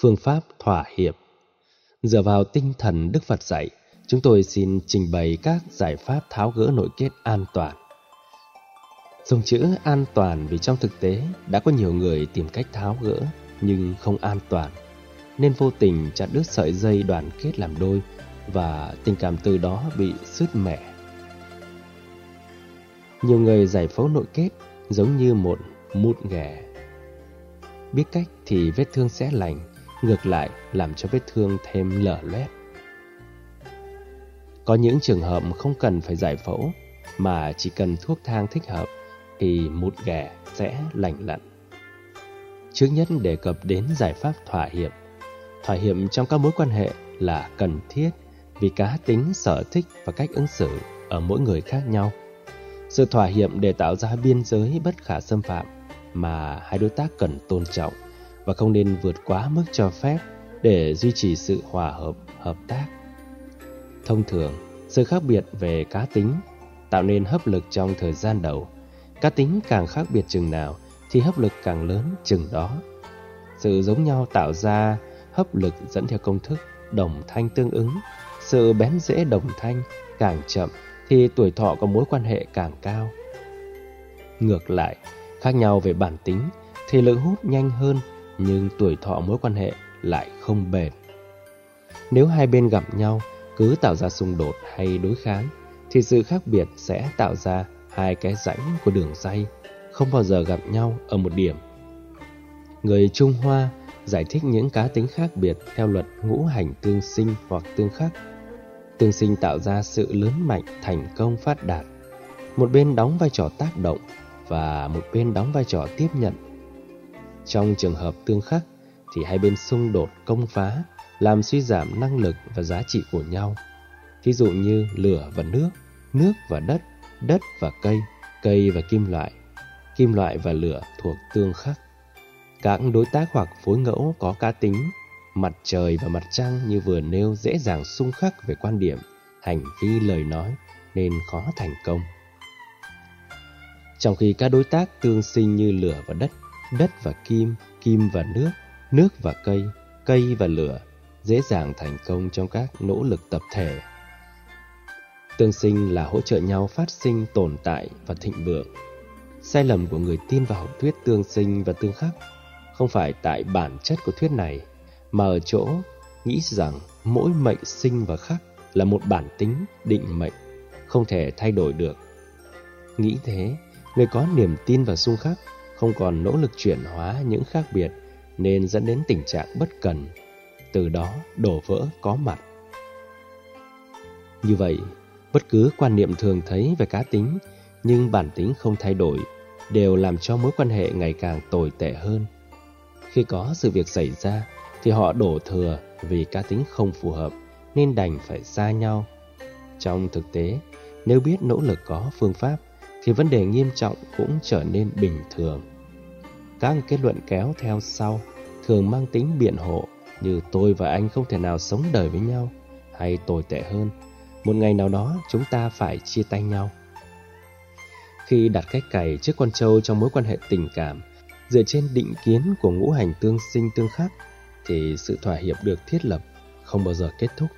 phương pháp thỏa hiệp. Dựa vào tinh thần Đức Phật dạy, chúng tôi xin trình bày các giải pháp tháo gỡ nội kết an toàn. Dùng chữ an toàn vì trong thực tế đã có nhiều người tìm cách tháo gỡ nhưng không an toàn, nên vô tình chặt đứt sợi dây đoàn kết làm đôi và tình cảm từ đó bị sứt mẻ. Nhiều người giải phẫu nội kết giống như một mụn ghẻ. Biết cách thì vết thương sẽ lành, ngược lại làm cho vết thương thêm lở loét. Có những trường hợp không cần phải giải phẫu mà chỉ cần thuốc thang thích hợp thì mụn ghẻ sẽ lành lặn. Trước nhất đề cập đến giải pháp thỏa hiệp. Thỏa hiệp trong các mối quan hệ là cần thiết vì cá tính, sở thích và cách ứng xử ở mỗi người khác nhau. Sự thỏa hiệp để tạo ra biên giới bất khả xâm phạm mà hai đối tác cần tôn trọng và không nên vượt quá mức cho phép để duy trì sự hòa hợp, hợp tác. Thông thường, sự khác biệt về cá tính tạo nên hấp lực trong thời gian đầu. Cá tính càng khác biệt chừng nào thì hấp lực càng lớn chừng đó. Sự giống nhau tạo ra hấp lực dẫn theo công thức đồng thanh tương ứng. Sự bén rễ đồng thanh càng chậm thì tuổi thọ có mối quan hệ càng cao. Ngược lại, khác nhau về bản tính thì lực hút nhanh hơn nhưng tuổi thọ mối quan hệ lại không bền. Nếu hai bên gặp nhau cứ tạo ra xung đột hay đối kháng thì sự khác biệt sẽ tạo ra hai cái rãnh của đường dây không bao giờ gặp nhau ở một điểm. Người Trung Hoa giải thích những cá tính khác biệt theo luật ngũ hành tương sinh hoặc tương khắc. Tương sinh tạo ra sự lớn mạnh, thành công, phát đạt. Một bên đóng vai trò tác động và một bên đóng vai trò tiếp nhận. Trong trường hợp tương khắc thì hai bên xung đột công phá, làm suy giảm năng lực và giá trị của nhau. Ví dụ như lửa và nước, nước và đất, đất và cây, cây và kim loại, kim loại và lửa thuộc tương khắc. Các đối tác hoặc phối ngẫu có cá tính, mặt trời và mặt trăng như vừa nêu dễ dàng xung khắc về quan điểm, hành vi lời nói nên khó thành công. Trong khi các đối tác tương sinh như lửa và đất, đất và kim, kim và nước, nước và cây, cây và lửa dễ dàng thành công trong các nỗ lực tập thể. Tương sinh là hỗ trợ nhau phát sinh, tồn tại và thịnh vượng. Sai lầm của người tin vào học thuyết tương sinh và tương khắc không phải tại bản chất của thuyết này, mà ở chỗ nghĩ rằng mỗi mệnh sinh và khắc là một bản tính định mệnh, không thể thay đổi được. Nghĩ thế, người có niềm tin vào xung khắc không còn nỗ lực chuyển hóa những khác biệt nên dẫn đến tình trạng bất cần, từ đó đổ vỡ có mặt. Như vậy, bất cứ quan niệm thường thấy về cá tính nhưng bản tính không thay đổi đều làm cho mối quan hệ ngày càng tồi tệ hơn. Khi có sự việc xảy ra thì họ đổ thừa vì cá tính không phù hợp nên đành phải xa nhau. Trong thực tế, nếu biết nỗ lực có phương pháp thì vấn đề nghiêm trọng cũng trở nên bình thường. Các kết luận kéo theo sau thường mang tính biện hộ như tôi và anh không thể nào sống đời với nhau hay tồi tệ hơn, một ngày nào đó chúng ta phải chia tay nhau. Khi đặt cách cày trước con trâu trong mối quan hệ tình cảm, dựa trên định kiến của ngũ hành tương sinh tương khắc, thì sự thỏa hiệp được thiết lập không bao giờ kết thúc.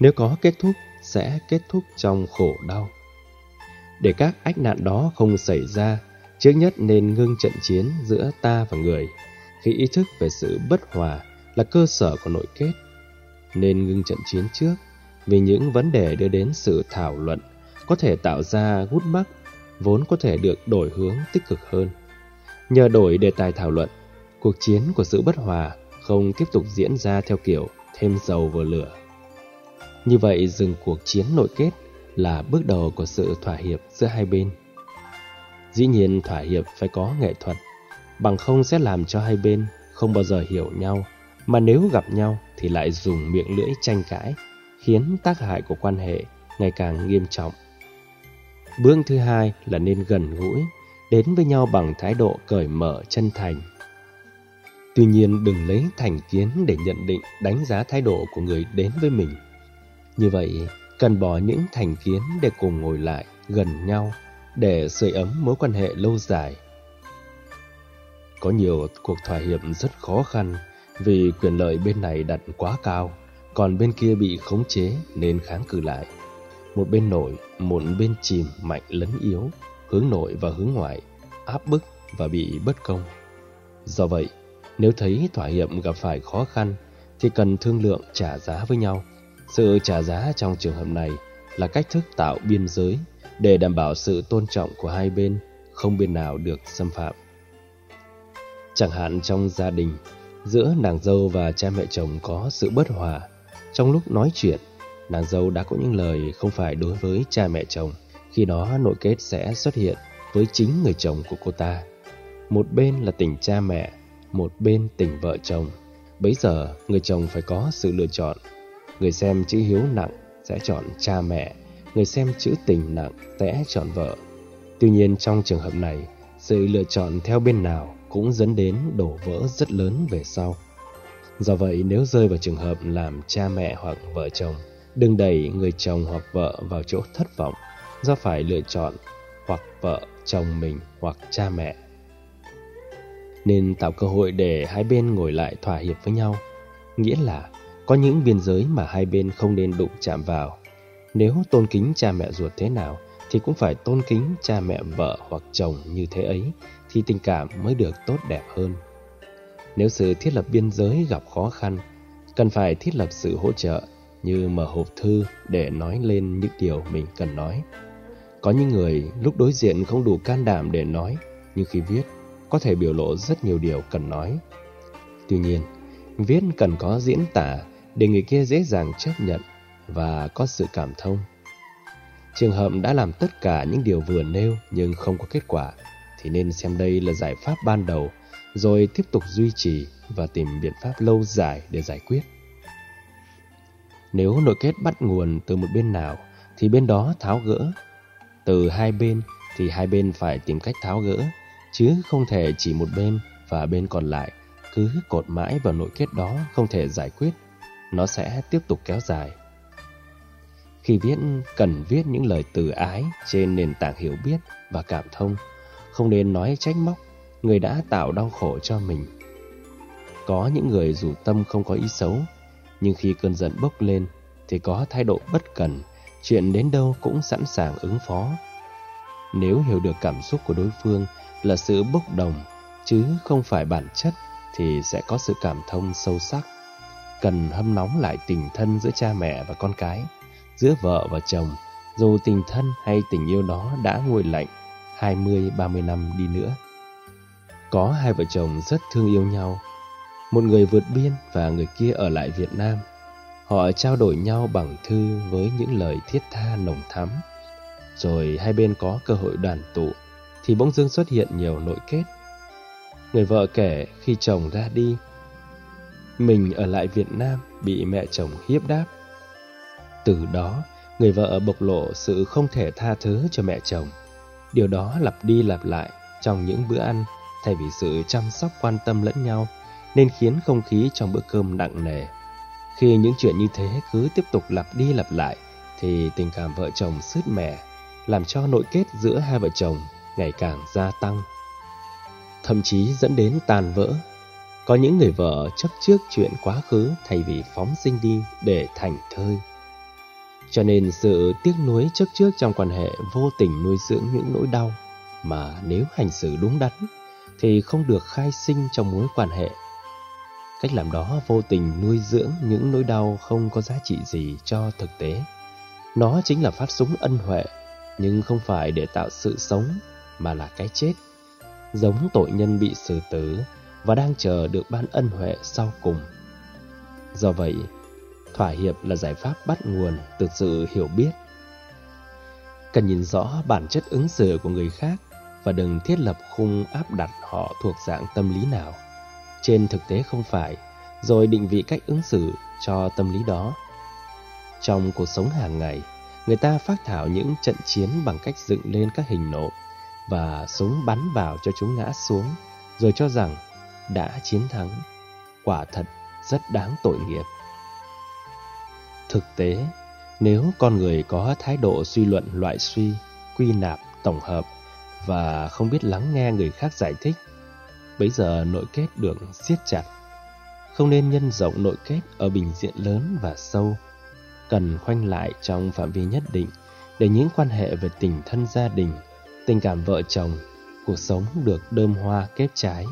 Nếu có kết thúc, sẽ kết thúc trong khổ đau. Để các ách nạn đó không xảy ra, trước nhất nên ngưng trận chiến giữa ta và người, khi ý thức về sự bất hòa là cơ sở của nội kết. Nên ngưng trận chiến trước, vì những vấn đề đưa đến sự thảo luận có thể tạo ra gút mắc vốn có thể được đổi hướng tích cực hơn. Nhờ đổi đề tài thảo luận, cuộc chiến của sự bất hòa không tiếp tục diễn ra theo kiểu thêm dầu vào lửa. Như vậy dừng cuộc chiến nội kết là bước đầu của sự thỏa hiệp giữa hai bên. Dĩ nhiên thỏa hiệp phải có nghệ thuật, bằng không sẽ làm cho hai bên không bao giờ hiểu nhau, mà nếu gặp nhau thì lại dùng miệng lưỡi tranh cãi, khiến tác hại của quan hệ ngày càng nghiêm trọng. Bước thứ hai là nên gần gũi, đến với nhau bằng thái độ cởi mở chân thành. Tuy nhiên đừng lấy thành kiến để nhận định đánh giá thái độ của người đến với mình. Như vậy, cần bỏ những thành kiến để cùng ngồi lại gần nhau để sưởi ấm mối quan hệ lâu dài. Có nhiều cuộc thỏa hiệp rất khó khăn Vì quyền lợi bên này đặt quá cao, còn bên kia bị khống chế nên kháng cự lại. Một bên nổi, một bên chìm mạnh lấn yếu, hướng nội và hướng ngoại, áp bức và bị bất công. Do vậy, nếu thấy thỏa hiệp gặp phải khó khăn thì cần thương lượng trả giá với nhau. Sự trả giá trong trường hợp này là cách thức tạo biên giới để đảm bảo sự tôn trọng của hai bên, không bên nào được xâm phạm. Chẳng hạn trong gia đình, giữa nàng dâu và cha mẹ chồng có sự bất hòa. Trong lúc nói chuyện, nàng dâu đã có những lời không phải đối với cha mẹ chồng, khi đó nội kết sẽ xuất hiện với chính người chồng của cô ta. Một bên là tình cha mẹ, một bên tình vợ chồng. Bấy giờ, người chồng phải có sự lựa chọn. Người xem chữ hiếu nặng sẽ chọn cha mẹ, người xem chữ tình nặng sẽ chọn vợ. Tuy nhiên trong trường hợp này, sự lựa chọn theo bên nào cũng dẫn đến đổ vỡ rất lớn về sau. Do vậy nếu rơi vào trường hợp làm cha mẹ hoặc vợ chồng, đừng đẩy người chồng hoặc vợ vào chỗ thất vọng do phải lựa chọn hoặc vợ, chồng mình hoặc cha mẹ. Nên tạo cơ hội để hai bên ngồi lại thỏa hiệp với nhau, nghĩa là có những biên giới mà hai bên không nên đụng chạm vào. Nếu tôn kính cha mẹ ruột thế nào thì cũng phải tôn kính cha mẹ vợ hoặc chồng như thế ấy thì tình cảm mới được tốt đẹp hơn. Nếu sự thiết lập biên giới gặp khó khăn, cần phải thiết lập sự hỗ trợ như mở hộp thư để nói lên những điều mình cần nói. Có những người lúc đối diện không đủ can đảm để nói, nhưng khi viết có thể biểu lộ rất nhiều điều cần nói. Tuy nhiên, viết cần có diễn tả để người kia dễ dàng chấp nhận và có sự cảm thông. Trường hợp đã làm tất cả những điều vừa nêu nhưng không có kết quả thì nên xem đây là giải pháp ban đầu rồi tiếp tục duy trì và tìm biện pháp lâu dài để giải quyết. Nếu nội kết bắt nguồn từ một bên nào thì bên đó tháo gỡ. Từ hai bên thì hai bên phải tìm cách tháo gỡ, chứ không thể chỉ một bên và bên còn lại cứ cột mãi vào nội kết đó không thể giải quyết. Nó sẽ tiếp tục kéo dài. Khi viết, cần viết những lời từ ái trên nền tảng hiểu biết và cảm thông, không nên nói trách móc người đã tạo đau khổ cho mình. Có những người dù tâm không có ý xấu, nhưng khi cơn giận bốc lên thì có thái độ bất cần, chuyện đến đâu cũng sẵn sàng ứng phó. Nếu hiểu được cảm xúc của đối phương là sự bốc đồng chứ không phải bản chất thì sẽ có sự cảm thông sâu sắc. Cần hâm nóng lại tình thân giữa cha mẹ và con cái, giữa vợ và chồng, dù tình thân hay tình yêu đó đã nguội lạnh 20-30 năm đi nữa. Có hai vợ chồng rất thương yêu nhau. Một người vượt biên và người kia ở lại Việt Nam. Họ trao đổi nhau bằng thư với những lời thiết tha nồng thắm. Rồi hai bên có cơ hội đoàn tụ thì bỗng dưng xuất hiện nhiều nội kết. Người vợ kể khi chồng ra đi, mình ở lại Việt Nam bị mẹ chồng hiếp đáp. Từ đó, người vợ bộc lộ sự không thể tha thứ cho mẹ chồng. Điều đó lặp đi lặp lại trong những bữa ăn thay vì sự chăm sóc quan tâm lẫn nhau nên khiến không khí trong bữa cơm nặng nề. Khi những chuyện như thế cứ tiếp tục lặp đi lặp lại thì tình cảm vợ chồng sứt mẻ, làm cho nội kết giữa hai vợ chồng ngày càng gia tăng. Thậm chí dẫn đến tàn vỡ. Có những người vợ chấp trước chuyện quá khứ thay vì phóng sinh đi để thành thơi. Cho nên sự tiếc nuối trước trước trong quan hệ vô tình nuôi dưỡng những nỗi đau mà nếu hành xử đúng đắn thì không được khai sinh trong mối quan hệ. Cách làm đó vô tình nuôi dưỡng những nỗi đau không có giá trị gì cho thực tế. Nó chính là phát súng ân huệ, nhưng không phải để tạo sự sống mà là cái chết. Giống tội nhân bị xử tử và đang chờ được ban ân huệ sau cùng. Do vậy, thỏa hiệp là giải pháp bắt nguồn từ sự hiểu biết. Cần nhìn rõ bản chất ứng xử của người khác và đừng thiết lập khung áp đặt họ thuộc dạng tâm lý nào. Trên thực tế không phải, rồi định vị cách ứng xử cho tâm lý đó. Trong cuộc sống hàng ngày, người ta phát thảo những trận chiến bằng cách dựng lên các hình nộ và súng bắn vào cho chúng ngã xuống, rồi cho rằng đã chiến thắng. Quả thật rất đáng tội nghiệp. Thực tế, nếu con người có thái độ suy luận loại suy, quy nạp, tổng hợp và không biết lắng nghe người khác giải thích, bấy giờ nội kết được siết chặt. không nên nhân rộng nội kết ở bình diện lớn và sâu, cần khoanh lại trong phạm vi nhất định để những quan hệ về tình thân gia đình, tình cảm vợ chồng, cuộc sống được đơm hoa kết trái